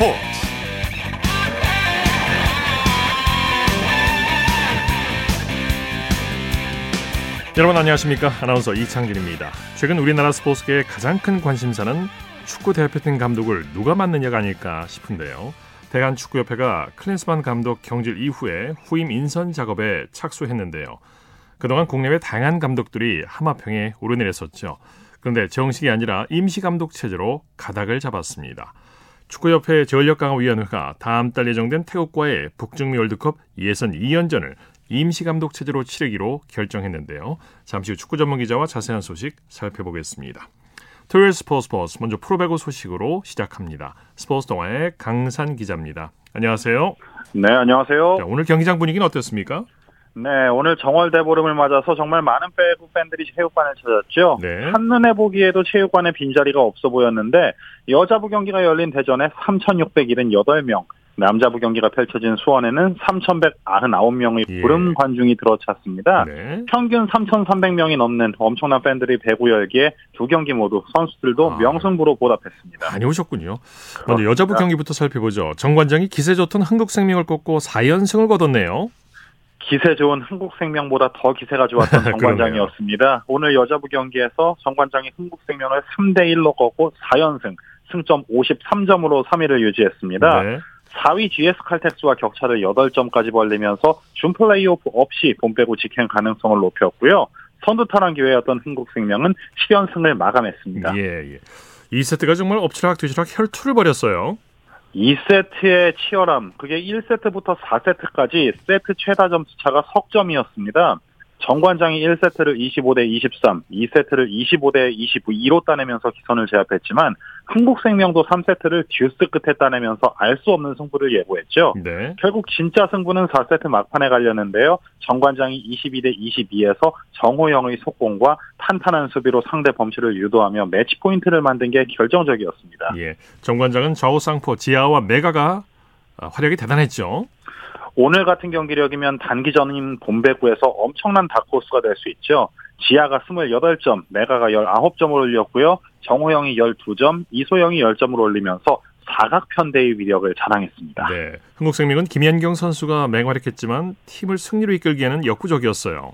스포츠. 여러분 안녕하십니까? 아나운서 이창진입니다. 최근 우리나라 스포츠계의 가장 큰 관심사는 축구 대표팀 감독을 누가 맡느냐가 아닐까 싶은데요. 대한축구협회가 클린스만 감독 경질 이후에 후임 인선 작업에 착수했는데요. 그동안 국내외 다양한 감독들이 하마평에 오르내렸었죠. 그런데 정식이 아니라 임시 감독 체제로 가닥을 잡았습니다. 축구협회 전력강화위원회가 다음 달 예정된 태국과의 북중미 월드컵 예선 2연전을 임시 감독 체제로 치르기로 결정했는데요. 잠시 후 축구 전문 기자와 자세한 소식 살펴보겠습니다. 토요일 스포츠 스포츠 먼저 프로배구 소식으로 시작합니다. 스포츠 동아의 강산 기자입니다. 안녕하세요. 네, 안녕하세요. 자, 오늘 경기장 분위기는 어땠습니까? 네, 오늘 정월 대보름을 맞아서 정말 많은 배구 팬들이 체육관을 찾았죠. 네. 한눈에 보기에도 체육관에 빈자리가 없어 보였는데 여자부 경기가 열린 대전에 3,678명, 남자부 경기가 펼쳐진 수원에는 3,199명의 예. 부름 관중이 들어찼습니다. 네. 평균 3,300명이 넘는 엄청난 팬들이 배구 열기에 두 경기 모두 선수들도 아. 명승부로 보답했습니다. 많이 오셨군요. 먼저 여자부 경기부터 살펴보죠. 정 관장이 기세 좋던 한국생명을 꺾고 4연승을 거뒀네요. 기세 좋은 한국생명보다 더 기세가 좋았던 정관장이었습니다. 오늘 여자부 경기에서 정관장이 한국생명을 3대 1로 꺾고 4연승, 승점 53점으로 3위를 유지했습니다. 네. 4위 GS 칼텍스와 격차를 8점까지 벌리면서 준 플레이오프 없이 본배구 직행 가능성을 높였고요. 선두타란 기회였던 한국생명은 10연승을 마감했습니다. 예, 예. 2세트가 정말 엎치락 뒤치락 혈투를 벌였어요. 2세트의 치열함, 그게 1세트부터 4세트까지 세트 최다 점수 차가 석점이었습니다. 정관장이 1세트를 25대 23, 2세트를 25대 22로 따내면서 기선을 제압했지만 한국생명도 3세트를 듀스 끝에 따내면서 알 수 없는 승부를 예고했죠. 네. 결국 진짜 승부는 4세트 막판에 갈렸는데요. 정관장이 22대 22에서 정호영의 속공과 탄탄한 수비로 상대 범실을 유도하며 매치 포인트를 만든 게 결정적이었습니다. 예. 정관장은 좌우쌍포 지아와 메가가 아, 활약이 대단했죠. 오늘 같은 경기력이면 단기전인 봄배구에서 엄청난 다크호스가 될 수 있죠. 지아가 28점, 메가가 19점을 올렸고요. 정호영이 12점, 이소영이 10점을 올리면서 사각편대의 위력을 자랑했습니다. 네. 흥국생명은 김연경 선수가 맹활약했지만 팀을 승리로 이끌기에는 역부족이었어요.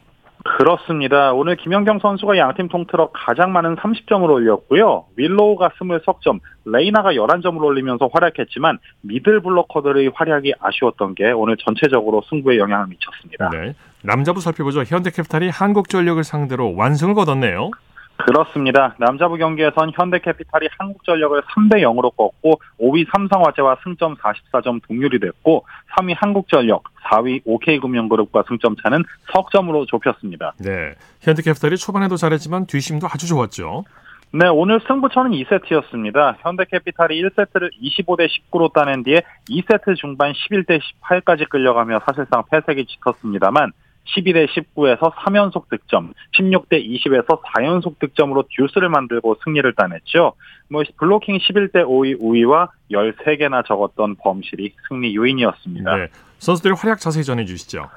그렇습니다. 오늘 김연경 선수가 양팀 통틀어 가장 많은 30점을 올렸고요. 윌로우가 20석점, 레이나가 11점을 올리면서 활약했지만 미들 블로커들의 활약이 아쉬웠던 게 오늘 전체적으로 승부에 영향을 미쳤습니다. 네. 남자부 살펴보죠. 현대캐피탈이 한국전력을 상대로 완승을 거뒀네요. 그렇습니다. 남자부 경기에선 현대캐피탈이 한국전력을 3대 0으로 꺾고 5위 삼성화재와 승점 44점 동률이 됐고 3위 한국전력, 4위 OK금융그룹과 승점 차는 석점으로 좁혔습니다. 네. 현대캐피탈이 초반에도 잘했지만 뒷심도 아주 좋았죠. 네, 오늘 승부처는 2세트였습니다. 현대캐피탈이 1세트를 25대 19로 따낸 뒤에 2세트 중반 11대 18까지 끌려가며 사실상 패색이 짙었습니다만 12대 19에서 3연속 득점, 16대 20에서 4연속 득점으로 듀스를 만들고 승리를 따냈죠. 뭐 블로킹 11대 5위 우위와 13개나 적었던 범실이 승리 요인이었습니다. 네. 선수들의 활약 자세히 전해 주시죠.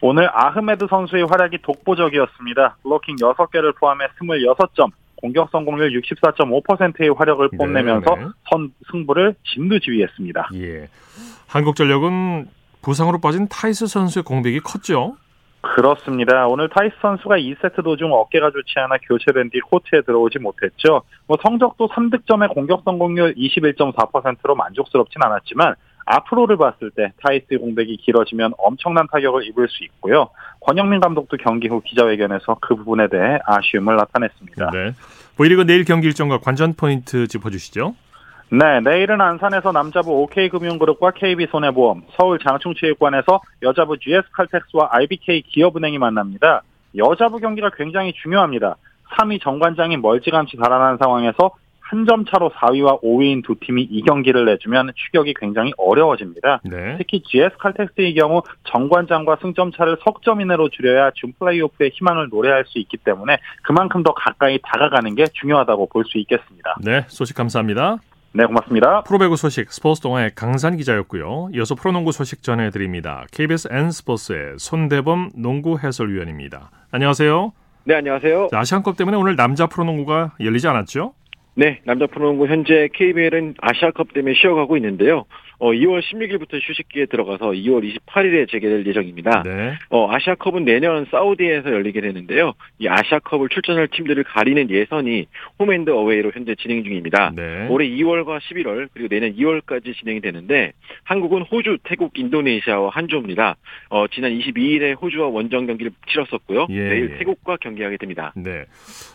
오늘 아흐메드 선수의 활약이 독보적이었습니다. 블로킹 6개를 포함해 26점, 공격 성공률 64.5%의 활약을 네, 뽐내면서 네. 선 승부를 진두지휘했습니다. 예. 한국전력은 부상으로 빠진 타이스 선수의 공백이 컸죠. 그렇습니다. 오늘 타이스 선수가 2세트 도중 어깨가 좋지 않아 교체된 뒤 코트에 들어오지 못했죠. 뭐 성적도 3득점의 공격 성공률 21.4%로 만족스럽진 않았지만 앞으로를 봤을 때 타이스의 공백이 길어지면 엄청난 타격을 입을 수 있고요. 권영민 감독도 경기 후 기자회견에서 그 부분에 대해 아쉬움을 나타냈습니다. 네. V리그 내일 경기 일정과 관전 포인트 짚어주시죠. 네, 내일은 안산에서 남자부 OK금융그룹과 KB손해보험, 서울 장충체육관에서 여자부 GS칼텍스와 IBK 기업은행이 만납니다. 여자부 경기가 굉장히 중요합니다. 3위 정관장이 멀찌감치 달아난 상황에서 한 점 차로 4위와 5위인 두 팀이 이 경기를 내주면 추격이 굉장히 어려워집니다. 네. 특히 GS 칼텍스의 경우 정관장과 승점 차를 석 점 이내로 줄여야 준 플레이오프의 희망을 노래할 수 있기 때문에 그만큼 더 가까이 다가가는 게 중요하다고 볼 수 있겠습니다. 네. 소식 감사합니다. 네, 고맙습니다. 프로배구 소식 스포츠 동아의 강산 기자였고요. 이어서 프로농구 소식 전해드립니다. KBS N스포츠의 손대범 농구 해설위원입니다. 안녕하세요. 네, 안녕하세요. 자, 아시안컵 때문에 오늘 남자 프로농구가 열리지 않았죠? 네, 남자 프로농구 현재 KBL은 아시아컵 때문에 쉬어가고 있는데요. 어, 2월 16일부터 휴식기에 들어가서 2월 28일에 재개될 예정입니다. 네. 어, 아시아컵은 내년 사우디에서 열리게 되는데요. 이 아시아컵을 출전할 팀들을 가리는 예선이 홈앤드 어웨이로 현재 진행 중입니다. 네. 올해 2월과 11월 그리고 내년 2월까지 진행이 되는데 한국은 호주, 태국, 인도네시아와 한조입니다. 어, 지난 22일에 호주와 원정 경기를 치렀었고요. 예, 내일 예. 태국과 경기하게 됩니다. 네.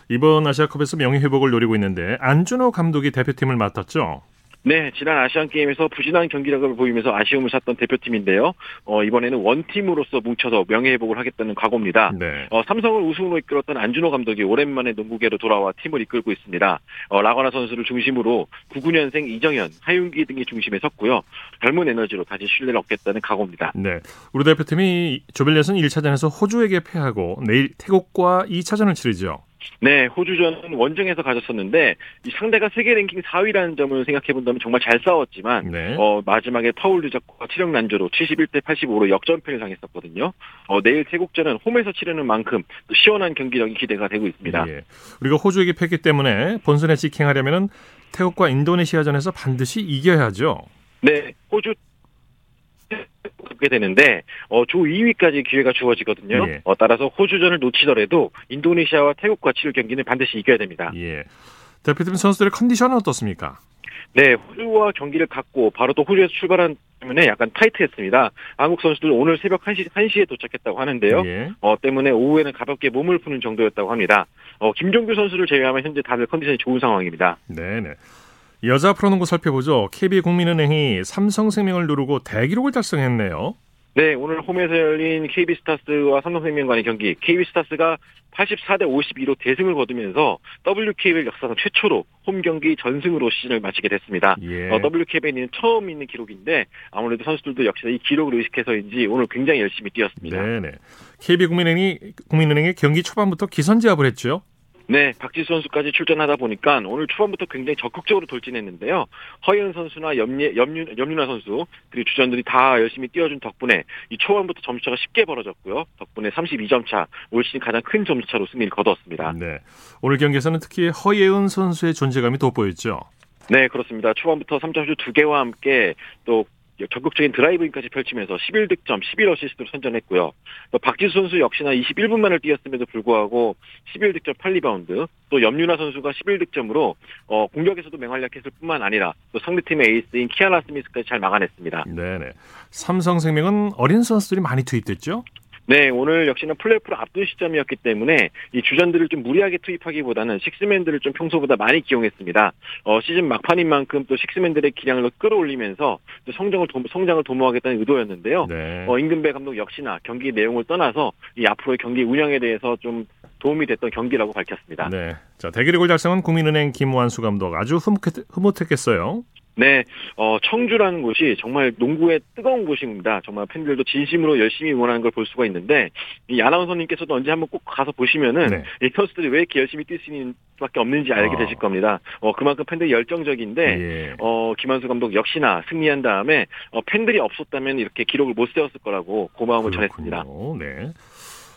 이번 아시아컵에서 명예 회복을 노리고 있는데 안준호 감독이 대표팀을 맡았죠. 네, 지난 아시안 게임에서 부진한 경기력을 보이면서 아쉬움을 샀던 대표팀인데요. 어, 이번에는 원팀으로서 뭉쳐서 명예회복을 하겠다는 각오입니다. 네. 어, 삼성을 우승으로 이끌었던 안준호 감독이 오랜만에 농구계로 돌아와 팀을 이끌고 있습니다. 어, 라거나 선수를 중심으로 99년생 이정현, 하윤기 등이 중심에 섰고요. 젊은 에너지로 다시 신뢰를 얻겠다는 각오입니다. 네. 우리 대표팀이 조별예선 1차전에서 호주에게 패하고 내일 태국과 2차전을 치르죠. 네, 호주전은 원정에서 가졌었는데 이 상대가 세계 랭킹 4위라는 점을 생각해 본다면 정말 잘 싸웠지만 네. 어, 마지막에 파울 누적과 체력 난조로 71대 85로 역전패를 당했었거든요. 어, 내일 태국전은 홈에서 치르는 만큼 또 시원한 경기력이 기대가 되고 있습니다. 예. 우리가 호주에게 패기 때문에 본선에 직행하려면 태국과 인도네시아전에서 반드시 이겨야죠. 네, 호주 갖게 되는데 어, 조 2위까지 기회가 주어지거든요. 예. 어, 따라서 호주전을 놓치더라도 인도네시아와 태국과 치를 경기는 반드시 이겨야 됩니다. 예. 대표팀 선수들의 컨디션은 어떻습니까? 네, 호주와 경기를 갖고 바로 또 호주에서 출발한 때문에 약간 타이트했습니다. 한국 선수들 오늘 새벽 1시, 1시에 도착했다고 하는데요. 예. 어, 때문에 오후에는 가볍게 몸을 푸는 정도였다고 합니다. 어, 김종규 선수를 제외하면 현재 다들 컨디션이 좋은 상황입니다. 네네. 여자 프로농구 살펴보죠. KB국민은행이 삼성생명을 누르고 대기록을 달성했네요. 네, 오늘 홈에서 열린 KB스타스와 삼성생명 간의 경기, KB스타스가 84대 52로 대승을 거두면서 WKBL 역사상 최초로 홈 경기 전승으로 시즌을 마치게 됐습니다. 예. 어, WKBL은 처음 있는 기록인데 아무래도 선수들도 역시나 이 기록을 의식해서인지 오늘 굉장히 열심히 뛰었습니다. 네네. KB국민은행이 국민은행이 경기 초반부터 기선제압을 했죠. 네, 박지수 선수까지 출전하다 보니까 오늘 초반부터 굉장히 적극적으로 돌진했는데요. 허연 선수나 염예, 염유, 염유나 선수 그리고 주전들이 다 열심히 뛰어준 덕분에 이 초반부터 점수차가 쉽게 벌어졌고요. 덕분에 32점 차, 올 시즌 가장 큰 점수차로 승리를 거두었습니다. 네. 오늘 경기에서는 특히 허예은 선수의 존재감이 돋보였죠. 네, 그렇습니다. 초반부터 3점슛 2개와 함께 또 적극적인 드라이브인까지 펼치면서 11득점, 11어시스트로 선전했고요. 또 박지수 선수 역시나 21분만을 뛰었음에도 불구하고 11득점 8리바운드, 또 염윤아 선수가 11득점으로 어, 공격에서도 맹활약했을 뿐만 아니라 또 상대팀의 에이스인 키아나 스미스까지 잘 막아냈습니다. 네네. 삼성생명은 어린 선수들이 많이 투입됐죠. 네, 오늘 역시나 플레이오프를 앞둔 시점이었기 때문에 이 주전들을 좀 무리하게 투입하기보다는 식스맨들을 좀 평소보다 많이 기용했습니다. 어, 시즌 막판인 만큼 또 식스맨들의 기량을 끌어올리면서 또 성장을 도, 성장을 도모하겠다는 의도였는데요. 네. 어, 임금배 감독 역시나 경기 내용을 떠나서 이 앞으로의 경기 운영에 대해서 좀 도움이 됐던 경기라고 밝혔습니다. 네. 자, 대기록을 달성한 국민은행 김완수 감독 아주 흐뭇했, 흐뭇했겠어요. 네, 어, 청주라는 곳이 정말 농구의 뜨거운 곳입니다. 정말 팬들도 진심으로 열심히 응원하는 걸 볼 수가 있는데, 이 아나운서님께서도 언제 한번 꼭 가서 보시면은, 네. 이 선수들이 왜 이렇게 열심히 뛸수 밖에 없는지 알게 어. 되실 겁니다. 어, 그만큼 팬들이 열정적인데, 예. 어, 김한수 감독 역시나 승리한 다음에, 어, 팬들이 없었다면 이렇게 기록을 못 세웠을 거라고 고마움을 전했습니다. 그렇군요. 네.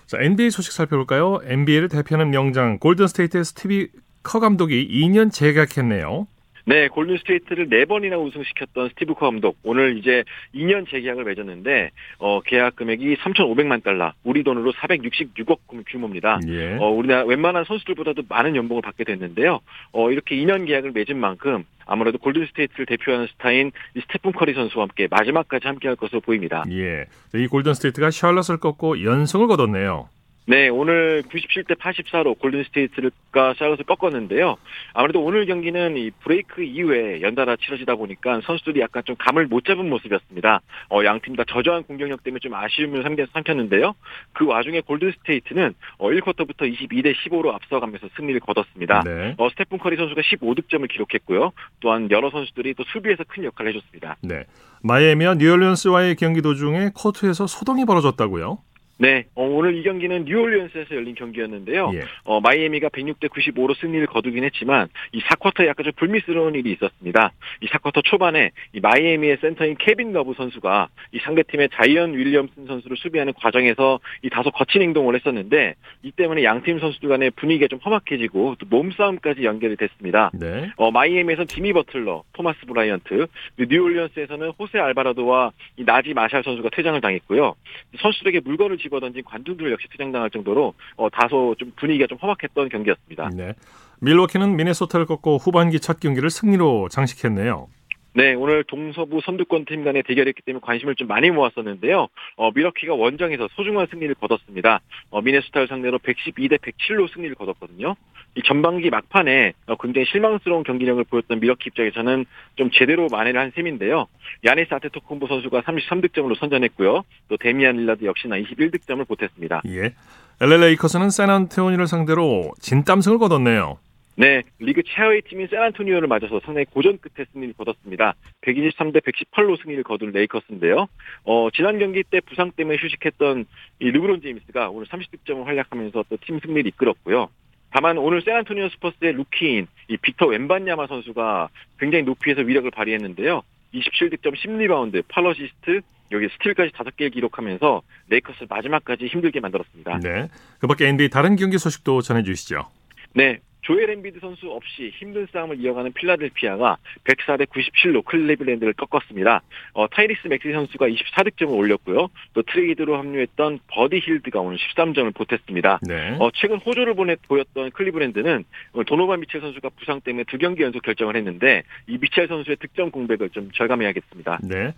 자, NBA 소식 살펴볼까요? NBA를 대표하는 명장 골든 스테이트의 스티브 커 감독이 2년 재계약했네요. 네, 골든 스테이트를 네 번이나 우승시켰던 스티브 커 감독 오늘 이제 2년 재계약을 맺었는데 어, 계약 금액이 3,500만 달러, 우리 돈으로 466억 규모입니다. 예. 어, 우리나라 웬만한 선수들보다도 많은 연봉을 받게 됐는데요. 어, 이렇게 2년 계약을 맺은 만큼 아무래도 골든 스테이트를 대표하는 스타인 이 스테픈 커리 선수와 함께 마지막까지 함께할 것으로 보입니다. 예. 이 골든 스테이트가 샬럿을 꺾고 연승을 거뒀네요. 네, 오늘 97대 84로 골든 스테이트가 샬럿을 꺾었는데요. 아무래도 오늘 경기는 이 브레이크 이후에 연달아 치러지다 보니까 선수들이 약간 좀 감을 못 잡은 모습이었습니다. 어, 양팀 다 저조한 공격력 때문에 좀 아쉬움을 삼켰는데요. 그 와중에 골든 스테이트는 어, 1쿼터부터 22대 15로 앞서가면서 승리를 거뒀습니다. 네. 어, 스테픈 커리 선수가 15득점을 기록했고요. 또한 여러 선수들이 또 수비에서 큰 역할을 해줬습니다. 네. 마이애미와 뉴올리언스와의 경기 도중에 코트에서 소동이 벌어졌다고요? 네, 어, 오늘 이 경기는 뉴올리언스에서 열린 경기였는데요. 예. 어, 마이애미가 106대 95로 승리를 거두긴 했지만 이 4쿼터에 약간 좀 불미스러운 일이 있었습니다. 이 4쿼터 초반에 이 마이애미의 센터인 케빈 러브 선수가 이 상대팀의 자이언 윌리엄슨 선수를 수비하는 과정에서 이 다소 거친 행동을 했었는데 이 때문에 양팀 선수들 간의 분위기가 좀 험악해지고 또 몸싸움까지 연결이 됐습니다. 네. 어, 마이애미에서는 지미 버틀러, 토마스 브라이언트, 뉴올리언스에서는 호세 알바라도와 이 나지 마샬 선수가 퇴장을 당했고요. 선수들에게 물건을 집어던진 관중들 역시 퇴장당할 정도로 어, 다소 좀 분위기가 좀 험악했던 경기였습니다. 네. 밀워키는 미네소타를 꺾고 후반기 첫 경기를 승리로 장식했네요. 네, 오늘 동서부 선두권 팀 간의 대결이었기 때문에 관심을 좀 많이 모았었는데요. 어, 미러키가 원정에서 소중한 승리를 거뒀습니다. 어, 미네소타를 상대로 112대 107로 승리를 거뒀거든요. 이 전반기 막판에 어, 굉장히 실망스러운 경기력을 보였던 미러키 입장에서는 좀 제대로 만회를 한 셈인데요. 야니스 아데토쿤보 선수가 33득점으로 선전했고요. 또 데미안 릴라드 역시나 21득점을 보탰습니다. 예. LA 레이커스는 샌안토니오를 상대로 진땀승을 거뒀네요. 네, 리그 최하위 팀인 샌안토니오를 맞아서 상당히 고전 끝에 승리를 거뒀습니다. 123대 118로 승리를 거둔 레이커스인데요. 어, 지난 경기 때 부상 때문에 휴식했던 이 르브론 제임스가 오늘 30득점을 활약하면서 또 팀 승리를 이끌었고요. 다만 오늘 샌안토니오 스퍼스의 루키인 이 빅터 웸반야마 선수가 굉장히 높이에서 위력을 발휘했는데요. 27득점 10리바운드, 8어시스트, 여기 스틸까지 5개를 기록하면서 레이커스 마지막까지 힘들게 만들었습니다. 네. 그 밖에 NBA 다른 경기 소식도 전해 주시죠. 네. 조엘 엠비드 선수 없이 힘든 싸움을 이어가는 필라델피아가 104대 97로 클리블랜드를 꺾었습니다. 어, 타이리스 맥시 선수가 24득점을 올렸고요. 또 트레이드로 합류했던 버디 힐드가 오늘 13점을 보탰습니다. 네. 어, 최근 호조를 보내, 보였던 클리블랜드는 도노반 미첼 선수가 부상 때문에 두 경기 연속 결정을 했는데 이 미첼 선수의 득점 공백을 좀 절감해야겠습니다. 네.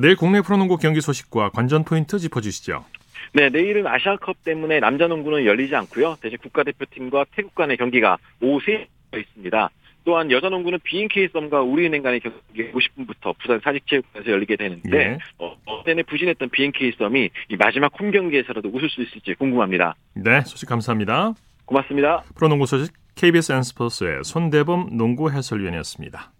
내일 국내 프로농구 경기 소식과 관전 포인트 짚어주시죠. 네, 내일은 아시아컵 때문에 남자 농구는 열리지 않고요. 대신 국가대표팀과 태국 간의 경기가 오후 3시에 있습니다. 또한 여자 농구는 BNK 썸과 우리은행 간의 경기 50분부터 부산 사직체육관에서 열리게 되는데 예. 어, 어제는 부진했던 BNK 썸이 이 마지막 홈 경기에서라도 웃을 수 있을지 궁금합니다. 네, 소식 감사합니다. 고맙습니다. 프로농구 소식 KBS N스포츠의 손대범 농구 해설위원이었습니다.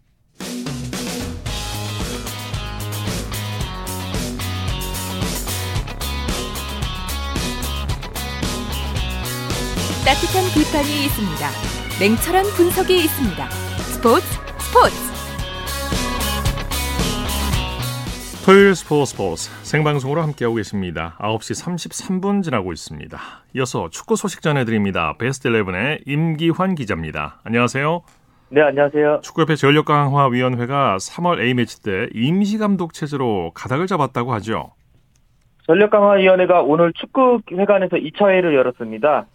따뜻한 비판이 있습니다. 냉철한 분석이 있습니다. 스포츠 스포츠 토요일 스포츠 스포츠 생방송으로 함께하고 계십니다. 9시 33분 지나고 있습니다. 이어서 축구 소식 전해드립니다. 베스트 11의 임기환 기자입니다. 안녕하세요. 네, 안녕하세요. 축구협회 전력 강화 위원회가 3월 A매치 때 임시 감독 체제로 가닥을 잡았다고 하죠. 전력 강화 위원회가 오늘 축구 회관에서 2차 회의를 열었습니다.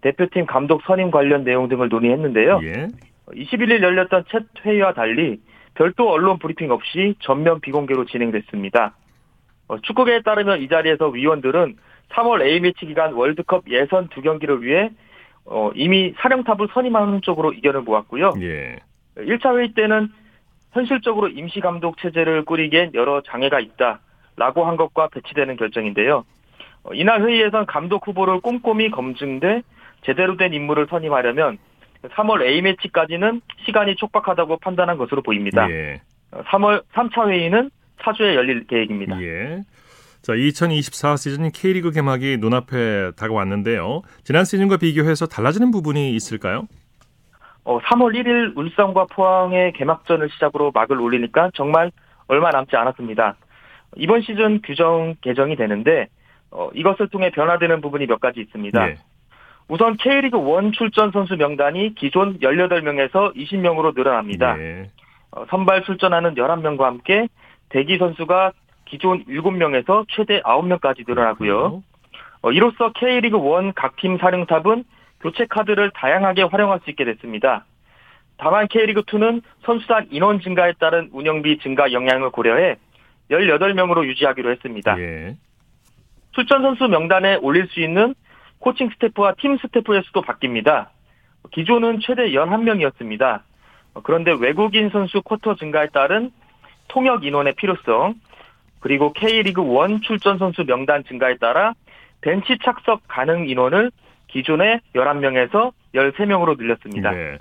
대표팀 감독 선임 관련 내용 등을 논의했는데요. 예. 21일 열렸던 첫 회의와 달리 별도 언론 브리핑 없이 전면 비공개로 진행됐습니다. 어, 축구계에 따르면 이 자리에서 위원들은 3월 A매치 기간 월드컵 예선 두 경기를 위해 어, 이미 사령탑을 선임하는 쪽으로 이견을 모았고요. 예. 1차 회의 때는 현실적으로 임시 감독 체제를 꾸리기엔 여러 장애가 있다라고 한 것과 배치되는 결정인데요. 어, 이날 회의에선 감독 후보를 꼼꼼히 검증돼 제대로 된 인물을 선임하려면 3월 A매치까지는 시간이 촉박하다고 판단한 것으로 보입니다. 예. 어, 3월 3차 회의는 사주에 열릴 계획입니다. 예. 자, 2024 시즌 K리그 개막이 눈앞에 다가왔는데요. 지난 시즌과 비교해서 달라지는 부분이 있을까요? 어, 3월 1일 울산과 포항의 개막전을 시작으로 막을 올리니까 정말 얼마 남지 않았습니다. 이번 시즌 규정 개정이 되는데 어, 이것을 통해 변화되는 부분이 몇 가지 있습니다. 예. 우선 K리그 1 출전 선수 명단이 기존 18명에서 20명으로 늘어납니다. 예. 어, 선발 출전하는 11명과 함께 대기 선수가 기존 7명에서 최대 9명까지 늘어나고요. 어, 이로써 K리그 1각팀 사령탑은 교체 카드를 다양하게 활용할 수 있게 됐습니다. 다만 K리그 2는 선수단 인원 증가에 따른 운영비 증가 영향을 고려해 18명으로 유지하기로 했습니다. 예. 출전 선수 명단에 올릴 수 있는 코칭 스태프와 팀 스태프의 수도 바뀝니다. 기존은 최대 11명이었습니다. 그런데 외국인 선수 쿼터 증가에 따른 통역 인원의 필요성, 그리고 K리그 1 출전 선수 명단 증가에 따라 벤치 착석 가능 인원을 기존의 11명에서 13명으로 늘렸습니다. 네.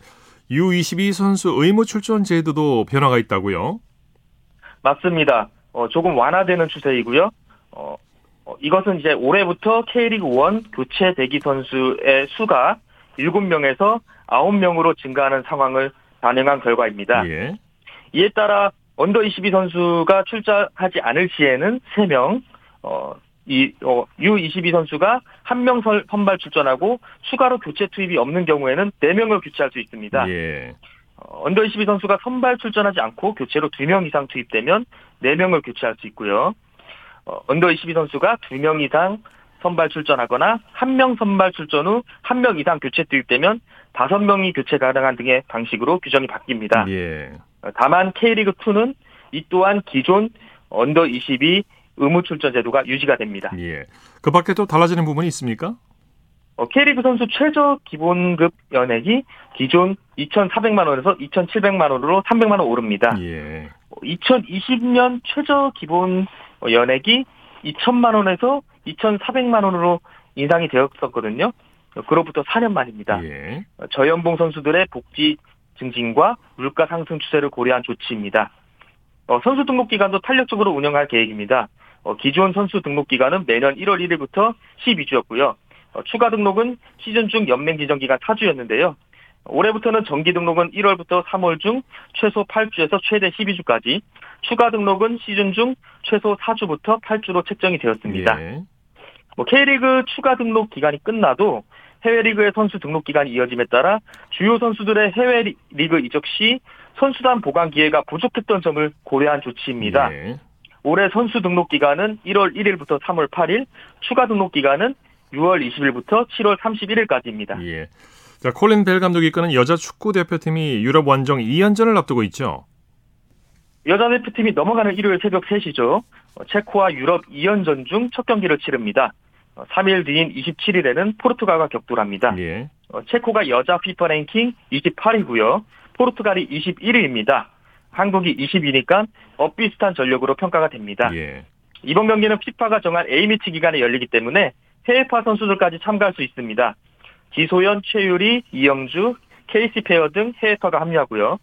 U22 선수 의무 출전 제도도 변화가 있다고요? 맞습니다. 어, 조금 완화되는 추세이고요. 어, 어, 이것은 이제 올해부터 K리그 1 교체 대기 선수의 수가 7명에서 9명으로 증가하는 상황을 반영한 결과입니다. 예. 이에 따라 under 22 선수가 출전하지 않을 시에는 3명, 어, 이, 어, U22 선수가 1명 선발 출전하고 추가로 교체 투입이 없는 경우에는 4명을 교체할 수 있습니다. 예. 어, under 22 선수가 선발 출전하지 않고 교체로 2명 이상 투입되면 4명을 교체할 수 있고요. 어, under 22 선수가 2명 이상 선발 출전하거나 1명 선발 출전 후 1명 이상 교체 투입되면 5명이 교체 가능한 등의 방식으로 규정이 바뀝니다. 예. 어, 다만 K리그2는 이 또한 기존 언더 22 의무 출전 제도가 유지가 됩니다. 예. 그 밖에 또 달라지는 부분이 있습니까? 어, K리그 선수 최저 기본급 연액이 기존 2,400만 원에서 2,700만 원으로 300만 원 오릅니다. 예. 2020년 최저 기본 연액이 2천만 원에서 2,400만 원으로 인상이 되었었거든요. 그로부터 4년 만입니다. 예. 저연봉 선수들의 복지 증진과 물가 상승 추세를 고려한 조치입니다. 어, 선수 등록 기간도 탄력적으로 운영할 계획입니다. 어, 기존 선수 등록 기간은 매년 1월 1일부터 12주였고요. 어, 추가 등록은 시즌 중 연맹 지정 기간 4주였는데요. 올해부터는 정기 등록은 1월부터 3월 중 최소 8주에서 최대 12주까지, 추가 등록은 시즌 중 최소 4주부터 8주로 책정이 되었습니다. 예. 뭐 K리그 추가 등록 기간이 끝나도 해외 리그의 선수 등록 기간이 이어짐에 따라 주요 선수들의 해외 리- 리그 이적 시 선수단 보관 기회가 부족했던 점을 고려한 조치입니다. 예. 올해 선수 등록 기간은 1월 1일부터 3월 8일, 추가 등록 기간은 6월 20일부터 7월 31일까지입니다. 예. 자, 콜린 벨 감독이 이끄는 여자 축구 대표팀이 유럽 원정 2연전을 앞두고 있죠. 여자 대표팀이 넘어가는 일요일 새벽 3시죠. 체코와 유럽 2연전 중 첫 경기를 치릅니다. 3일 뒤인 27일에는 포르투갈과 격돌 합니다. 예. 어, 체코가 여자 피파 랭킹 28위고요. 포르투갈이 21위입니다. 한국이 20위니까 엇비슷한 전력으로 평가가 됩니다. 예. 이번 경기는 피파가 정한 A매치 기간에 열리기 때문에 해외파 선수들까지 참가할 수 있습니다. 기소연, 최유리, 이영주, 케이시 페어 등 해외파가 합류하고요.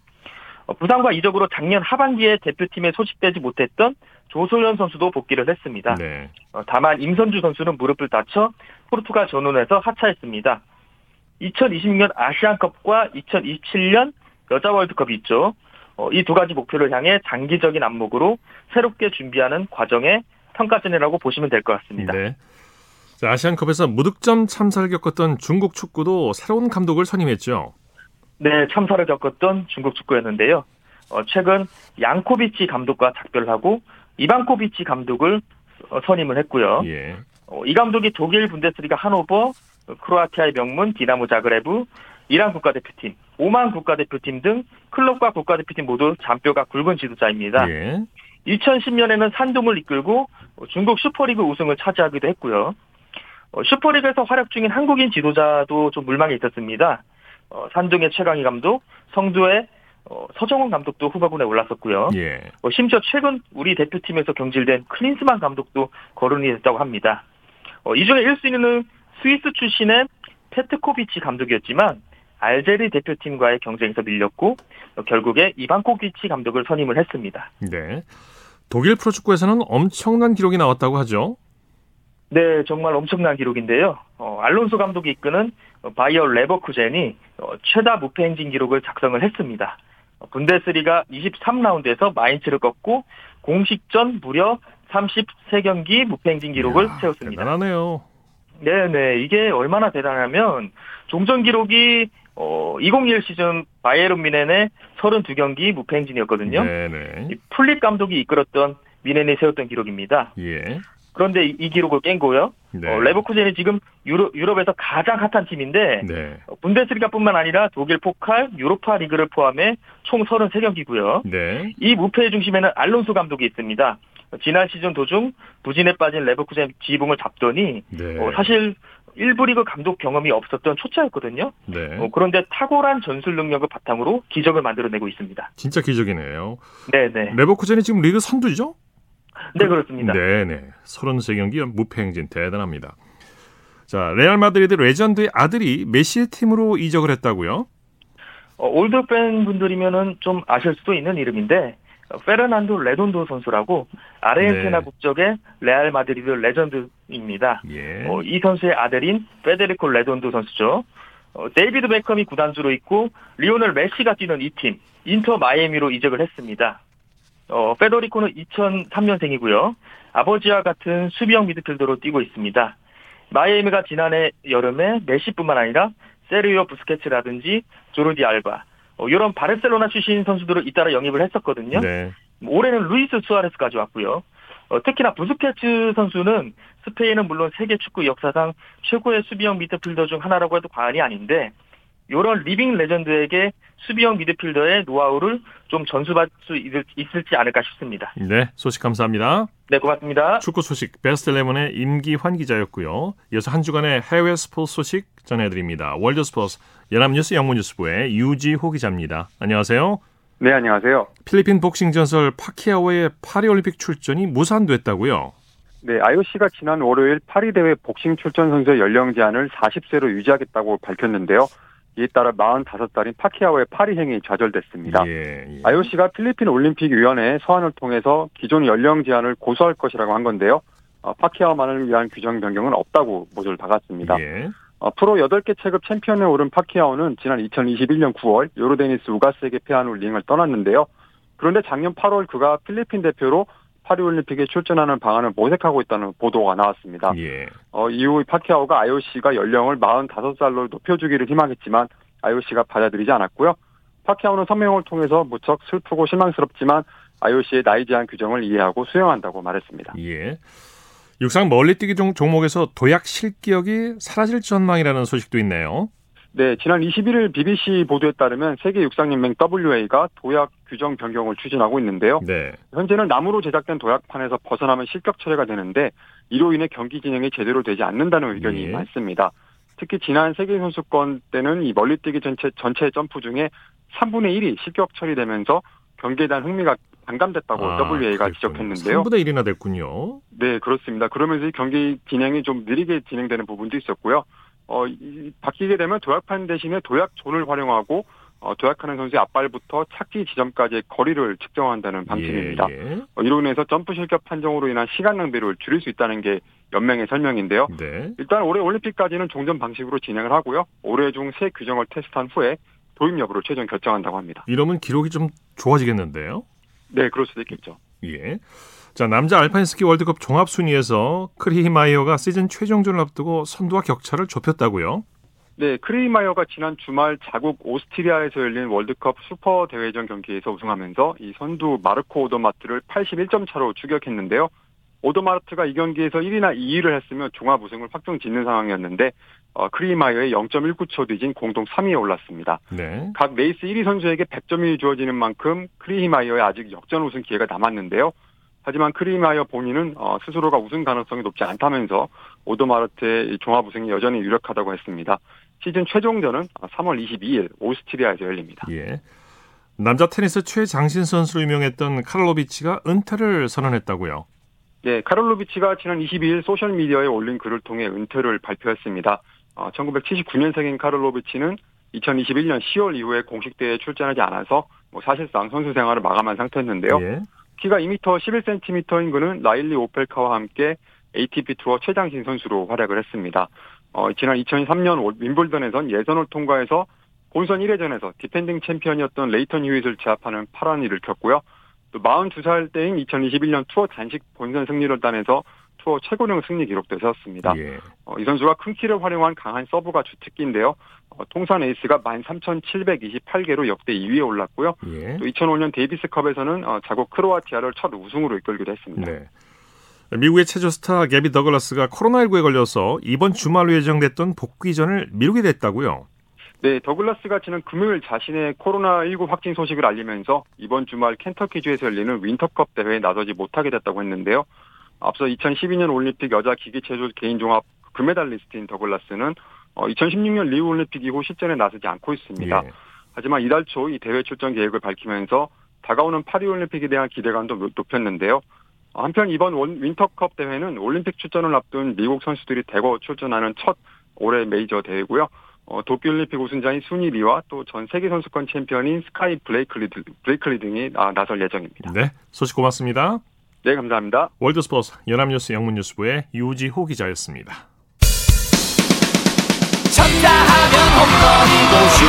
어, 부상과 이적으로 작년 하반기에 대표팀에 소집되지 못했던 조소연 선수도 복귀를 했습니다. 네. 어, 다만 임선주 선수는 무릎을 다쳐 포르투갈 전원에서 하차했습니다. 2026년 아시안컵과 2027년 여자 월드컵이 있죠. 어, 이두 가지 목표를 향해 장기적인 안목으로 새롭게 준비하는 과정의 평가전이라고 보시면 될 것 같습니다. 네. 자, 아시안컵에서 무득점 참사를 겪었던 중국 축구도 새로운 감독을 선임했죠. 네, 참사를 겪었던 중국 축구였는데요. 어, 최근 양코비치 감독과 작별하고 이방코비치 감독을 어, 선임을 했고요. 예. 어, 이 감독이 독일 분데스리가 하노버, 어, 크로아티아의 명문 디나모 자그레브, 이란 국가대표팀, 오만 국가대표팀 등 클럽과 국가대표팀 모두 잔뼈가 굵은 지도자입니다. 예. 2010년에는 산둥을 이끌고 어, 중국 슈퍼리그 우승을 차지하기도 했고요. 어, 슈퍼리그에서 활약 중인 한국인 지도자도 좀 물망에 있었습니다. 어, 산둥의 최강희 감독, 성주의 어, 서정훈 감독도 후보군에 올랐었고요. 예. 어, 심지어 최근 우리 대표팀에서 경질된 클린스만 감독도 거론이 됐다고 합니다. 어, 이 중에 1순위는 스위스 출신의 페트코비치 감독이었지만 알제리 대표팀과의 경쟁에서 밀렸고 어, 결국에 이반코비치 감독을 선임을 했습니다. 네. 독일 프로축구에서는 엄청난 기록이 나왔다고 하죠. 네, 정말 엄청난 기록인데요. 어, 알론소 감독이 이끄는 어, 바이어 레버쿠젠이 어, 최다 무패 행진 기록을 작성을 했습니다. 어, 분데스리가 23라운드에서 마인츠를 꺾고 공식전 무려 33경기 무패 행진 기록을 이야, 세웠습니다. 대단하네요. 네네, 이게 얼마나 대단하냐면 종전 기록이 어, 2021 시즌 바이에른 뮌헨의 32경기 무패 행진이었거든요. 네네. 이 플릭 감독이 이끌었던 뮌헨이 세웠던 기록입니다. 예. 그런데 이, 이 기록을 깬 거예요. 네. 어, 레버쿠젠이 지금 유럽, 유럽 에서 가장 핫한 팀인데 네. 어, 분데스리가뿐만 아니라 독일 포칼, 유로파 리그를 포함해 총 33경기고요. 네. 이 무패의 중심에는 알론소 감독이 있습니다. 어, 지난 시즌 도중 부진에 빠진 레버쿠젠 지휘봉을 잡더니 네. 어, 사실 1부 리그 감독 경험이 없었던 초짜였거든요. 네. 어, 그런데 탁월한 전술 능력을 바탕으로 기적을 만들어내고 있습니다. 진짜 기적이네요. 네네. 레버쿠젠이 지금 리그 선두죠? 네, 그렇습니다. 네네. 33경기 무패 행진 대단합니다. 자, 레알 마드리드 레전드의 아들이 메시의 팀으로 이적을 했다고요? 어, 올드 팬 분들이면은 좀 아실 수도 있는 이름인데 페르난도 레돈도 선수라고 아르헨티나 네. 국적의 레알 마드리드 레전드입니다. 예. 어, 이 선수의 아들인 페데리코 레돈도 선수죠. 어, 데이비드 베컴이 구단주로 있고 리오넬 메시가 뛰는 이 팀 인터 마이애미로 이적을 했습니다. 어, 페데리코는 2003년생이고요. 아버지와 같은 수비형 미드필더로 뛰고 있습니다. 마이애미가 지난해 여름에 메시뿐만 아니라 세르히오 부스케츠라든지 조르디 알바 어, 이런 바르셀로나 출신 선수들을 잇따라 영입을 했었거든요. 네. 올해는 루이스 수아레스까지 왔고요. 어, 특히나 부스케츠 선수는 스페인은 물론 세계 축구 역사상 최고의 수비형 미드필더 중 하나라고 해도 과언이 아닌데 이런 living legend에게 수비형 미드필더의 노하우를 좀 전수받을 수 있을, 있을지 않을까 싶습니다. 네, 소식 감사합니다. 네, 고맙습니다. 축구 소식 베스트 11의 임기환 기자였고요. 이어서 한 주간의 해외 스포츠 소식 전해드립니다. 월드 스포츠 연합뉴스 영문뉴스부의 유지호 기자입니다. 안녕하세요. 네, 안녕하세요. 필리핀 복싱 전설 파키아오의 파리올림픽 출전이 무산됐다고요? 네, IOC가 지난 월요일 파리 대회 복싱 출전 선수의 연령 제한을 40세로 유지하겠다고 밝혔는데요. 이에 따라 45살인 파키아오의 파리 행이 좌절됐습니다. 예, 예. IOC가 필리핀 올림픽 위원회 소환을 통해서 기존 연령 제한을 고수할 것이라고 한 건데요. 어, 파키아오만을 위한 규정 변경은 없다고 모조를 박았습니다. 예. 어, 프로 8개 체급 챔피언에 오른 파키아오는 지난 2021년 9월 요르데니스 우가스에게 패한 후 링을 떠났는데요. 그런데 작년 8월 그가 필리핀 대표로 파리올림픽에 출전하는 방안을 모색하고 있다는 보도가 나왔습니다. 예. 어, 이후 파키아오가 IOC가 연령을 45살로 높여주기를 희망했지만 IOC가 받아들이지 않았고요. 파키아오는 성명을 통해서 무척 슬프고 실망스럽지만 IOC의 나이 제한 규정을 이해하고 수용한다고 말했습니다. 예. 육상 멀리뛰기 종, 종목에서 도약 실기역이 사라질 전망이라는 소식도 있네요. 네, 지난 21일 BBC 보도에 따르면 세계 육상연맹 WA가 도약 규정 변경을 추진하고 있는데요. 네. 현재는 나무로 제작된 도약판에서 벗어나면 실격 처리가 되는데 이로 인해 경기 진행이 제대로 되지 않는다는 의견이 예. 많습니다. 특히 지난 세계 선수권 때는 이 멀리뛰기 전체 전체 점프 중에 3분의 1이 실격 처리되면서 경기에 대한 흥미가 반감됐다고 WA가 지적했는데요. 3분의 1이나 됐군요. 네, 그렇습니다. 그러면서 이 경기 진행이 좀 느리게 진행되는 부분도 있었고요. 어, 이, 바뀌게 되면 도약판 대신에 도약존을 활용하고 어, 도약하는 선수의 앞발부터 착지 지점까지의 거리를 측정한다는 방침입니다. 예, 예. 어, 이로 인해서 점프 실격 판정으로 인한 시간 낭비를 줄일 수 있다는 게 연맹의 설명인데요. 네. 일단 올해 올림픽까지는 종전 방식으로 진행을 하고요. 올해 중 새 규정을 테스트한 후에 도입 여부를 최종 결정한다고 합니다. 이러면 기록이 좀 좋아지겠는데요. 네, 그럴 수도 있겠죠. 예. 자, 남자 알파인 스키 월드컵 종합 순위에서 크리히마이어가 시즌 최종전을 앞두고 선두와 격차를 좁혔다고요. 네, 크리히마이어가 지난 주말 자국 오스트리아에서 열린 월드컵 슈퍼 대회전 경기에서 우승하면서 이 선두 마르코 오더마트를 81점 차로 추격했는데요. 오더마트가 이 경기에서 1위나 2위를 했으면 종합 우승을 확정 짓는 상황이었는데 어, 크리히마이어에 0.19초 뒤진 공동 3위에 올랐습니다. 네. 각 레이스 1위 선수에게 100점이 주어지는 만큼 크리히마이어에 아직 역전 우승 기회가 남았는데요. 하지만 크리히마이어 본인은 어, 스스로가 우승 가능성이 높지 않다면서 오데르마트의 이 종합 우승이 여전히 유력하다고 했습니다. 시즌 최종전은 3월 22일 오스트리아에서 열립니다. 예. 남자 테니스 최장신 선수로 유명했던 카를로비치가 은퇴를 선언했다고요. 네, 카를로비치가 지난 22일 소셜 미디어에 올린 글을 통해 은퇴를 발표했습니다. 어, 1979년생인 카를로비치는 2021년 10월 이후에 공식 대회에 출전하지 않아서 뭐 사실상 선수 생활을 마감한 상태였는데요. 예. 키가 2m 11cm인 그는 라일리 오펠카와 함께 ATP 투어 최장신 선수로 활약을 했습니다. 어, 지난 2003년 올- 윔블던에선 예선을 통과해서 본선 1회전에서 디펜딩 챔피언이었던 레이턴 휴잇을 제압하는 파란을 일으켰고요. 또 42살 때인 2021년 투어 단식 본선 승리를 따내서 투어 최고령 승리 기록도 세웠습니다. 예. 어, 이 선수가 큰 키를 활용한 강한 서브가 주특기인데요. 어, 통산 에이스가 13,728개로 역대 2위에 올랐고요. 예. 또 2005년 데이비스컵에서는 어, 자국 크로아티아를 첫 우승으로 이끌기도 했습니다. 네. 미국의 체조 스타 개비 더글라스가 코로나19에 걸려서 이번 주말로 예정됐던 복귀전을 미루게 됐다고요. 네, 더글라스가 지난 금요일 자신의 코로나19 확진 소식을 알리면서 이번 주말 켄터키주에서 열리는 윈터컵 대회에 나서지 못하게 됐다고 했는데요. 앞서 2012년 올림픽 여자 기계체조 개인종합 금메달리스트인 더글라스는 2016년 리우 올림픽 이후 실전에 나서지 않고 있습니다. 예. 하지만 이달 초 이 대회 출전 계획을 밝히면서 다가오는 파리 올림픽에 대한 기대감도 높였는데요. 한편 이번 원- 윈터컵 대회는 올림픽 출전을 앞둔 미국 선수들이 대거 출전하는 첫 올해 메이저 대회고요. 어, 도쿄올림픽 우승자인 수니 리와 또 전 세계 선수권 챔피언인 스카이 블레이클리, 블레이클리 등이 나, 나설 예정입니다. 네, 소식 고맙습니다. 네, 감사합니다. 월드스포츠 연합뉴스 영문뉴스부의 유지호 기자였습니다. 쳤다 하면 홈런이고 슛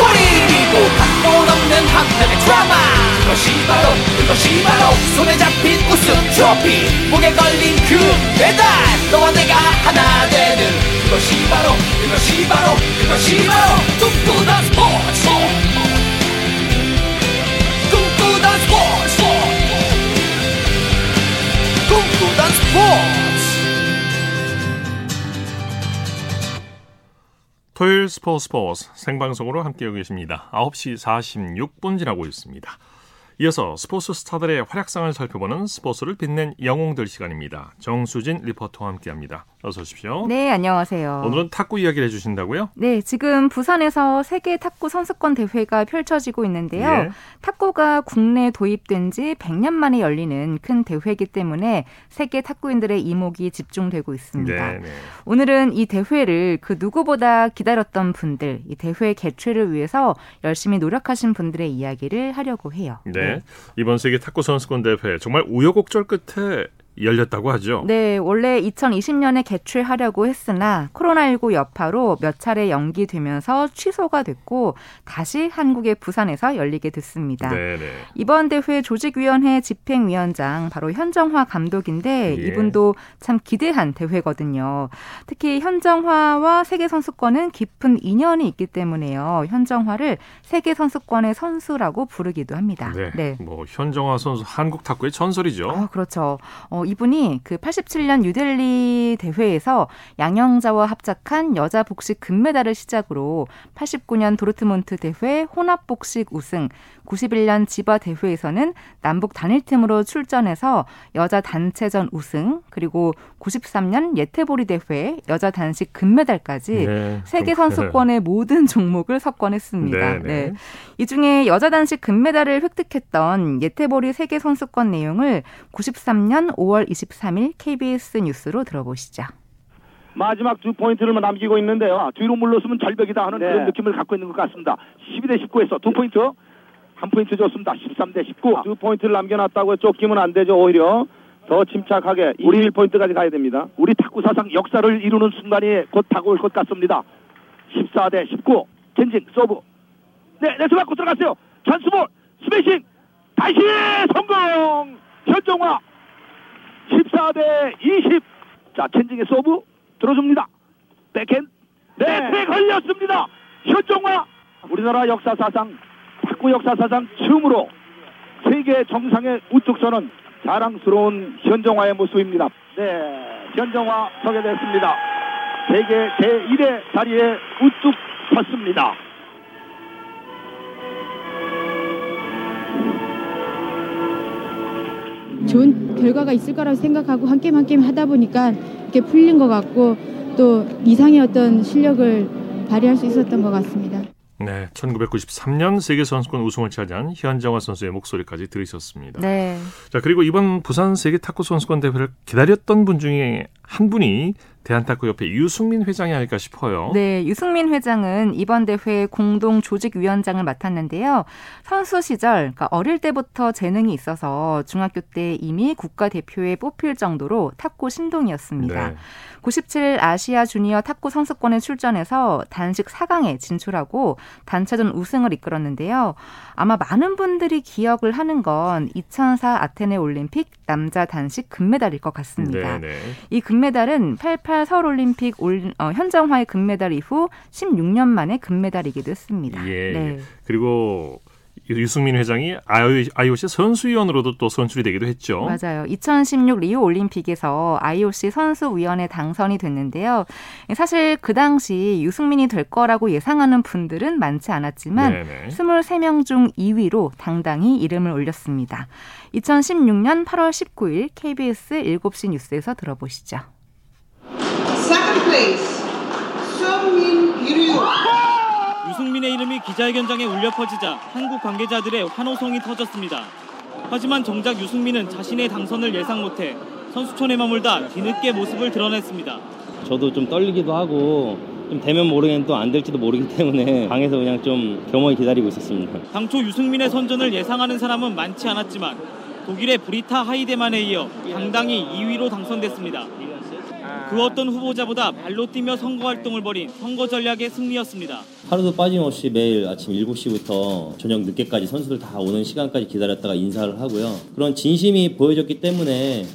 골이고 각본 없는 한편의 드라마 그것이 바로 그것이 바로 손에 잡힌 우승 트로피 목에 걸린 그 배달 너와 내가 하나 되는 그것이 바로 그것이 바로 그것이 바로 꿈꾸던 스포츠 스포츠 토요일 스포츠 스포츠 생방송으로 함께하고 계십니다. 9시 46분 지나고 있습니다. 이어서 스포츠 스타들의 활약상을 살펴보는 스포츠를 빛낸 영웅들 시간입니다. 정수진 리포터와 함께합니다. 어서 오십시오. 네, 안녕하세요. 오늘은 탁구 이야기를 해주신다고요? 네, 지금 부산에서 세계 탁구 선수권 대회가 펼쳐지고 있는데요. 예. 탁구가 국내에 도입된 지 100년 만에 열리는 큰 대회이기 때문에 세계 탁구인들의 이목이 집중되고 있습니다. 네, 네. 오늘은 이 대회를 그 누구보다 기다렸던 분들, 이 대회 개최를 위해서 열심히 노력하신 분들의 이야기를 하려고 해요. 네. 이번 세계 탁구 선수권 대회 정말 우여곡절 끝에 열렸다고 하죠. 네, 원래 2020년에 개최하려고 했으나 코로나19 여파로 몇 차례 연기되면서 취소가 됐고 다시 한국의 부산에서 열리게 됐습니다. 네, 네. 이번 대회 조직위원회 집행위원장 바로 현정화 감독인데 예. 이분도 참 기대한 대회거든요. 특히 현정화와 세계 선수권은 깊은 인연이 있기 때문에요. 현정화를 세계 선수권의 선수라고 부르기도 합니다. 네. 뭐 현정화 선수 한국 탁구의 전설이죠. 아, 그렇죠. 어, 이분이 그 87년 뉴델리 대회에서 양영자와 합작한 여자 복식 금메달을 시작으로 89년 도르트문트 대회 혼합 복식 우승, 91년 지바 대회에서는 남북 단일팀으로 출전해서 여자 단체전 우승, 그리고 93년 예테보리 대회 여자 단식 금메달까지 네. 세계 선수권의 모든 종목을 석권했습니다. 네, 네. 네. 이 중에 여자 단식 금메달을 획득했던 예태보리 세계 선수권 내용을 93년 5월 23일 KBS 뉴스로 들어보시죠. 마지막 두 포인트를 남기고 있는데요. 아, 뒤로 물러서면 절벽이다 하는 네. 그런 느낌을 갖고 있는 것 같습니다. 12대 19에서 두 포인트, 한 포인트 줬습니다. 13대 19. 두 포인트를 남겨놨다고 쫓기면 안 되죠. 오히려 더 침착하게 우리 1포인트까지 가야 됩니다. 우리 탁구 사상 역사를 이루는 순간이 곧 다가올 것 같습니다. 14대 19. 첸징 서브. 네, 네트 맞고 들어갔어요. 찬스볼 스매싱 다시 성공. 현정화 14대 20. 자, 첸징의 서브 들어줍니다. 백핸드. 네, 네트에 걸렸습니다. 현정화. 우리나라 역사 사상, 탁구 역사 사상 처음으로 세계 정상에 우뚝 서는 자랑스러운 현정화의 모습입니다. 네, 현정화 서게 됐습니다. 세계 제1의 자리에 우뚝 섰습니다. 좋은 결과가 있을 거라고 생각하고 한 게임 한 게임 하다 보니까 이렇게 풀린 것 같고 또 이상의 어떤 실력을 발휘할 수 있었던 것 같습니다. 네, 1993년 세계 선수권 우승을 차지한 현정화 선수의 목소리까지 들으셨습니다. 네. 자, 그리고 이번 부산 세계 탁구 선수권 대회를 기다렸던 분 중에 한 분이 대한탁구협회 유승민 회장이 아닐까 싶어요. 네, 유승민 회장은 이번 대회 공동 조직위원장을 맡았는데요. 선수 시절, 그러니까 어릴 때부터 재능이 있어서 중학교 때 이미 국가대표에 뽑힐 정도로 탁구 신동이었습니다. 네. 97 아시아 주니어 탁구 선수권에 출전해서 단식 4강에 진출하고 단체전 우승을 이끌었는데요. 아마 많은 분들이 기억을 하는 건 2004 아테네 올림픽 남자 단식 금메달일 것 같습니다. 네, 네. 이금 메달은 88 서울 올림픽 올, 어, 현정화의 금메달 이후 16년 만에 금메달이기도 했습니다. 예. 네. 그리고 유승민 회장이 IOC 선수위원으로도 또 선출이 되기도 했죠. 맞아요. 2016 리우 올림픽에서 IOC 선수위원회 당선이 됐는데요. 사실 그 당시 유승민이 될 거라고 예상하는 분들은 많지 않았지만 네네. 23명 중 2위로 당당히 이름을 올렸습니다. 2016년 8월 19일 KBS 7시 뉴스에서 들어보시죠. Second place, Sungmin Ryu. 유 승민의 이름이 기자회견장에 울려 퍼지자 한국 관계자들의 환호성이 터졌습니다. 하지만 정작 유승민은 자신의 당선을 예상 못해 선수촌에 머물다 뒤늦게 모습을 드러냈습니다. 저도 좀 떨리기도 하고 좀 되면 모르겠는데 또안 될지도 모르기 때문에 방에서 그냥 좀 겸허히 기다리고 있었습니다. 당초 유승민의 선전을 예상하는 사람은 많지 않았지만 독일의 브리타 하이데만에 이어 당당히 2위로 당선됐습니다. 그 어떤 후보자보다 발로 뛰며 선거 활동을 벌인 선거 전략의 승리였습니다. 하루도 빠짐없이 매일 아침 7시부터 저녁 늦게까지 선수들 다 오는 시간까지 기다렸다가 인사를 하고요. 그런 진심이 보여졌기 때문에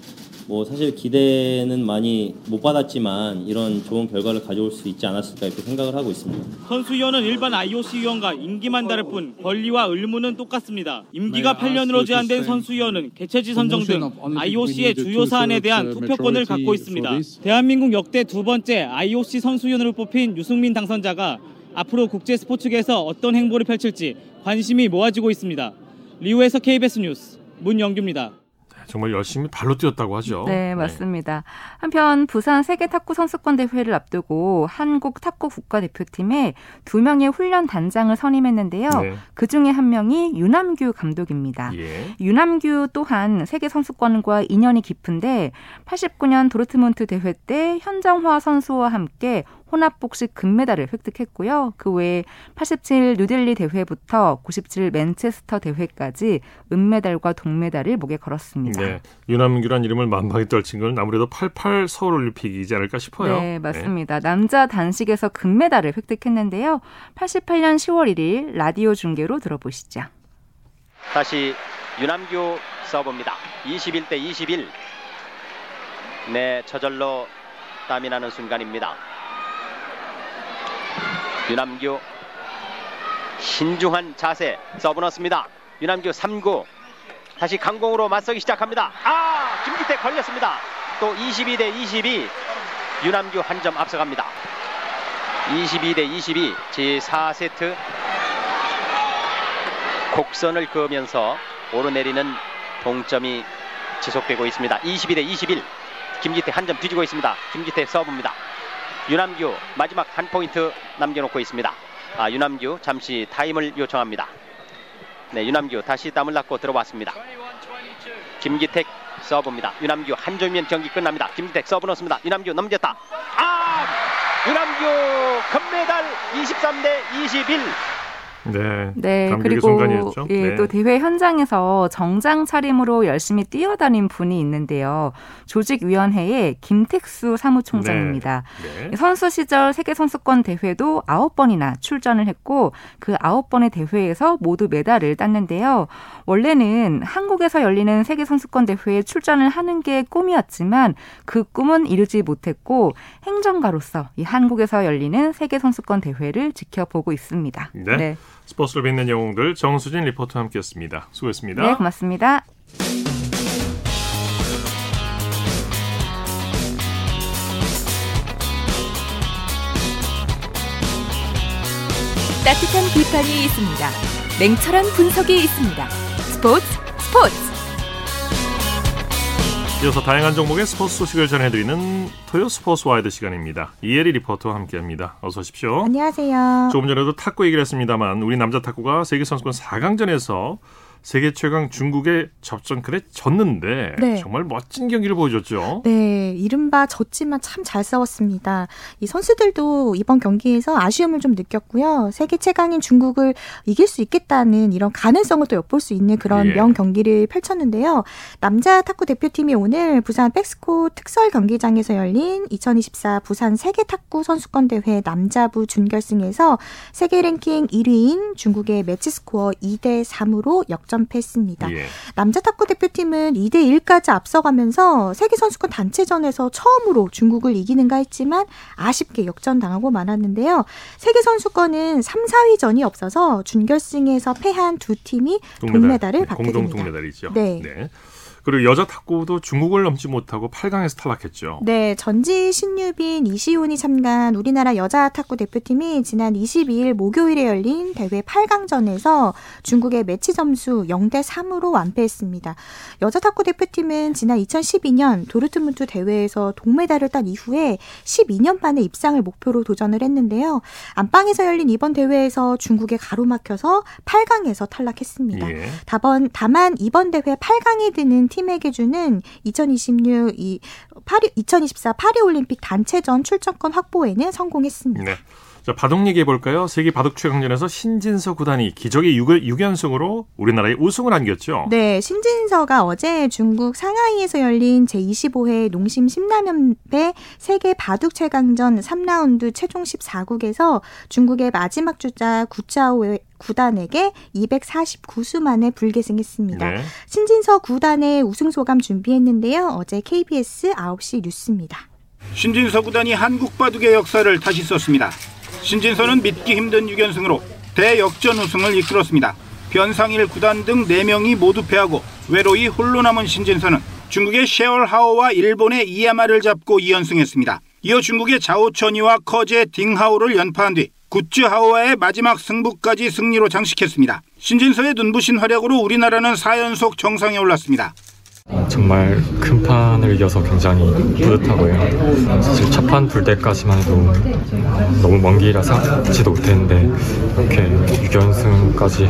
뭐 사실 기대는 많이 못 받았지만 이런 좋은 결과를 가져올 수 있지 않았을까 이렇게 생각을 하고 있습니다. 선수위원은 일반 IOC 위원과 임기만 다를 뿐 권리와 의무는 똑같습니다. 임기가 8년으로 제한된 선수위원은 개최지 선정 등 IOC의 주요 사안에 대한 투표권을 갖고 있습니다. 대한민국 역대 두 번째 IOC 선수위원으로 뽑힌 유승민 당선자가 앞으로 국제 스포츠계에서 어떤 행보를 펼칠지 관심이 모아지고 있습니다. 리우에서 KBS 뉴스 문영규입니다. 정말 열심히 발로 뛰었다고 하죠. 네, 맞습니다. 한편 부산 세계 탁구 선수권 대회를 앞두고 한국 탁구 국가대표팀에 두 명의 훈련 단장을 선임했는데요. 네. 그 중에 한 명이 유남규 감독입니다. 예. 유남규 또한 세계 선수권과 인연이 깊은데 89년 도르트문트 대회 때 현정화 선수와 함께 혼합복식 금메달을 획득했고요. 그 외에 87 뉴델리 대회부터 97 맨체스터 대회까지 은메달과 동메달을 목에 걸었습니다. 네. 유남규란 이름을 만방에 떨친 건 아무래도 88 서울올림픽이지 않을까 싶어요. 네, 맞습니다. 남자 단식에서 금메달을 획득했는데요. 88년 10월 1일 라디오 중계로 들어보시죠. 다시 유남규 서브입니다. 21대 21. 네, 저절로 땀이 나는 순간입니다. 유남규 신중한 자세 서브 넣습니다. 유남규 3구 다시 강공으로 맞서기 시작합니다. 아 김기태 걸렸습니다. 또 22 대 22 유남규 한 점 앞서갑니다. 22 대 22 제4세트 곡선을 그으면서 오르내리는 동점이 지속되고 있습니다. 22 대 21 김기태 한 점 뒤지고 있습니다. 김기태 서브입니다. 유남규 마지막 한 포인트 남겨놓고 있습니다. 아, 유남규 잠시 타임을 요청합니다. 네, 유남규 다시 땀을 닦고 들어왔습니다. 김기택 서브입니다. 유남규 한 점이면 경기 끝납니다. 김기택 서브 넣습니다. 유남규 넘겼다. 아! 유남규 금메달 23대 21. 네. 네, 그리고 순간이었죠. 예, 네. 또 대회 현장에서 정장 차림으로 열심히 뛰어다닌 분이 있는데요. 조직위원회의 김택수 사무총장입니다. 네. 선수 시절 세계 선수권 대회도 아홉 번이나 출전을 했고 그 아홉 번의 대회에서 모두 메달을 땄는데요. 원래는 한국에서 열리는 세계 선수권 대회에 출전을 하는 게 꿈이었지만 그 꿈은 이루지 못했고 행정가로서 이 한국에서 열리는 세계 선수권 대회를 지켜보고 있습니다. 네. 스포츠를 빛낸 영웅들 정수진 리포터와 함께했습니다. 수고했습니다. 네, 고맙습니다. 따뜻한 비판이 있습니다. 냉철한 분석이 있습니다. 스포츠 스포츠 이어서 다양한 종목의 스포츠 소식을 전해드리는 토요 스포츠 와이드 시간입니다. 이혜리 리포터와 함께합니다. 어서 오십시오. 안녕하세요. 조금 전에도 탁구 얘기를 했습니다만 우리 남자 탁구가 세계 선수권 4강전에서 세계 최강 중국의 접전 끝에 졌는데 네. 정말 멋진 경기를 보여줬죠. 네, 이른바 졌지만 참 잘 싸웠습니다. 이 선수들도 이번 경기에서 아쉬움을 좀 느꼈고요. 세계 최강인 중국을 이길 수 있겠다는 이런 가능성을 또 엿볼 수 있는 그런 예. 명 경기를 펼쳤는데요. 남자 탁구 대표팀이 오늘 부산 백스코 특설 경기장에서 열린 2024 부산 세계 탁구 선수권 대회 남자부 준결승에서 세계 랭킹 1위인 중국의 매치 스코어 2대 3으로 역전 패했습니다. 예. 남자 탁구 대표팀은 2대 1까지 앞서가면서 세계 선수권 단체전에서 처음으로 중국을 이기는가 했지만 아쉽게 역전당하고 말았는데요. 세계 선수권은 3, 4위전이 없어서 준결승에서 패한 두 팀이 동메달을 네, 받게 공동 됩니다. 동메달이죠. 네. 그리고 여자 탁구도 중국을 넘지 못하고 8강에서 탈락했죠. 네, 전지 신유빈 이시훈이 참가한 우리나라 여자 탁구 대표팀이 지난 22일 목요일에 열린 대회 8강전에서 중국의 매치 점수 0대 3으로 완패했습니다. 여자 탁구 대표팀은 지난 2012년 도르트문트 대회에서 동메달을 딴 이후에 12년 만에 입상을 목표로 도전을 했는데요. 안방에서 열린 이번 대회에서 중국에 가로막혀서 8강에서 탈락했습니다. 예. 다번, 다만 이번 대회 8강에 드는 팀 에게 주는 2026 이 파리 2024 파리 올림픽 단체전 출전권 확보에는 성공했습니다. 네. 자, 바둑 얘기해 볼까요? 세계 바둑 최강전에서 신진서 구단이 기적의 6, 6연승으로 우리나라에 우승을 안겼죠. 네, 신진서가 어제 중국 상하이에서 열린 제25회 농심 신라면배 세계 바둑 최강전 3라운드 최종 14국에서 중국의 마지막 주자 구짜오 구단에게 249수 만에 불계승했습니다. 네. 신진서 구단의 우승 소감 준비했는데요. 어제 KBS 9시 뉴스입니다. 신진서 구단이 한국 바둑의 역사를 다시 썼습니다. 신진서는 믿기 힘든 6연승으로 대역전 우승을 이끌었습니다. 변상일 구단 등 4명이 모두 패하고 외로이 홀로 남은 신진서는 중국의 셰얼 하오와 일본의 이야마를 잡고 2연승했습니다. 이어 중국의 자오천이와 커제 딩하오를 연파한 뒤 굿즈 하오와의 마지막 승부까지 승리로 장식했습니다. 신진서의 눈부신 활약으로 우리나라는 4연속 정상에 올랐습니다. 정말 큰 판을 이겨서 굉장히 뿌듯하고요. 사실 첫 판 불 때까지만 해도 너무 먼 길이라 생각지도 못했는데 이렇게 6연승까지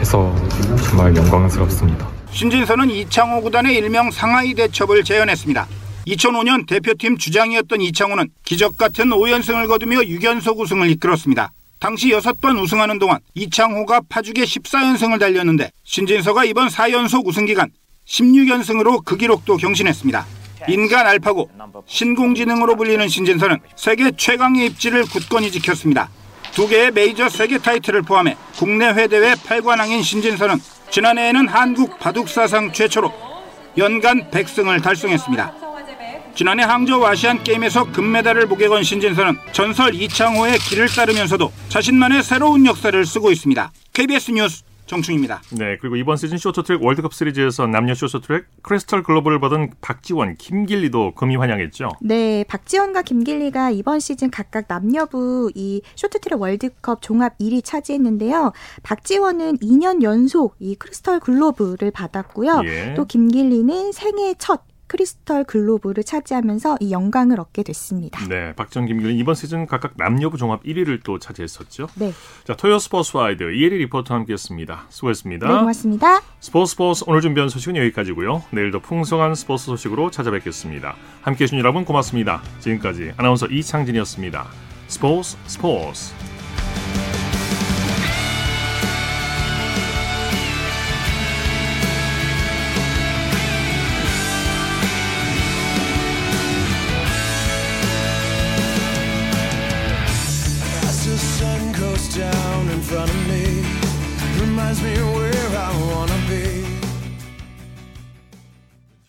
해서 정말 영광스럽습니다. 신진서는 이창호 구단의 일명 상하이 대첩을 재현했습니다. 2005년 대표팀 주장이었던 이창호는 기적 같은 5연승을 거두며 6연속 우승을 이끌었습니다. 당시 6번 우승하는 동안 이창호가 파죽의 14연승을 달렸는데 신진서가 이번 4연속 우승 기간 16연승으로 그 기록도 경신했습니다. 인간 알파고 신공지능으로 불리는 신진서는 세계 최강의 입지를 굳건히 지켰습니다. 두 개의 메이저 세계 타이틀을 포함해 국내 회 대회 8관왕인 신진서는 지난해에는 한국 바둑 사상 최초로 연간 100승을 달성했습니다. 지난해 항저우 아시안 게임에서 금메달을 목에 건 신진서는 전설 이창호의 길을 따르면서도 자신만의 새로운 역사를 쓰고 있습니다. KBS 뉴스 정충입니다. 네, 그리고 이번 시즌 쇼트트랙 월드컵 시리즈에서 남녀 쇼트트랙 크리스탈 글로벌을 받은 박지원, 김길리도 금이 환영했죠. 네, 박지원과 김길리가 이번 시즌 각각 남녀부 이 쇼트트랙 월드컵 종합 1위 차지했는데요. 박지원은 2년 연속 이 크리스탈 글로브를 받았고요. 예. 또 김길리는 생애 첫 크리스털 글로브를 차지하면서 이 영광을 얻게 됐습니다. 네, 박정, 김길리 이번 시즌 각각 남녀부 종합 1위를 또 차지했었죠. 네. 자, 토요 스포츠 와이드 이혜리 리포터와 함께했습니다. 수고했습니다. 네, 고맙습니다. 스포츠 스포츠 오늘 준비한 소식은 여기까지고요. 내일도 풍성한 스포츠 소식으로 찾아뵙겠습니다. 함께해 주신 여러분 고맙습니다. 지금까지 아나운서 이창진이었습니다. 스포츠 스포츠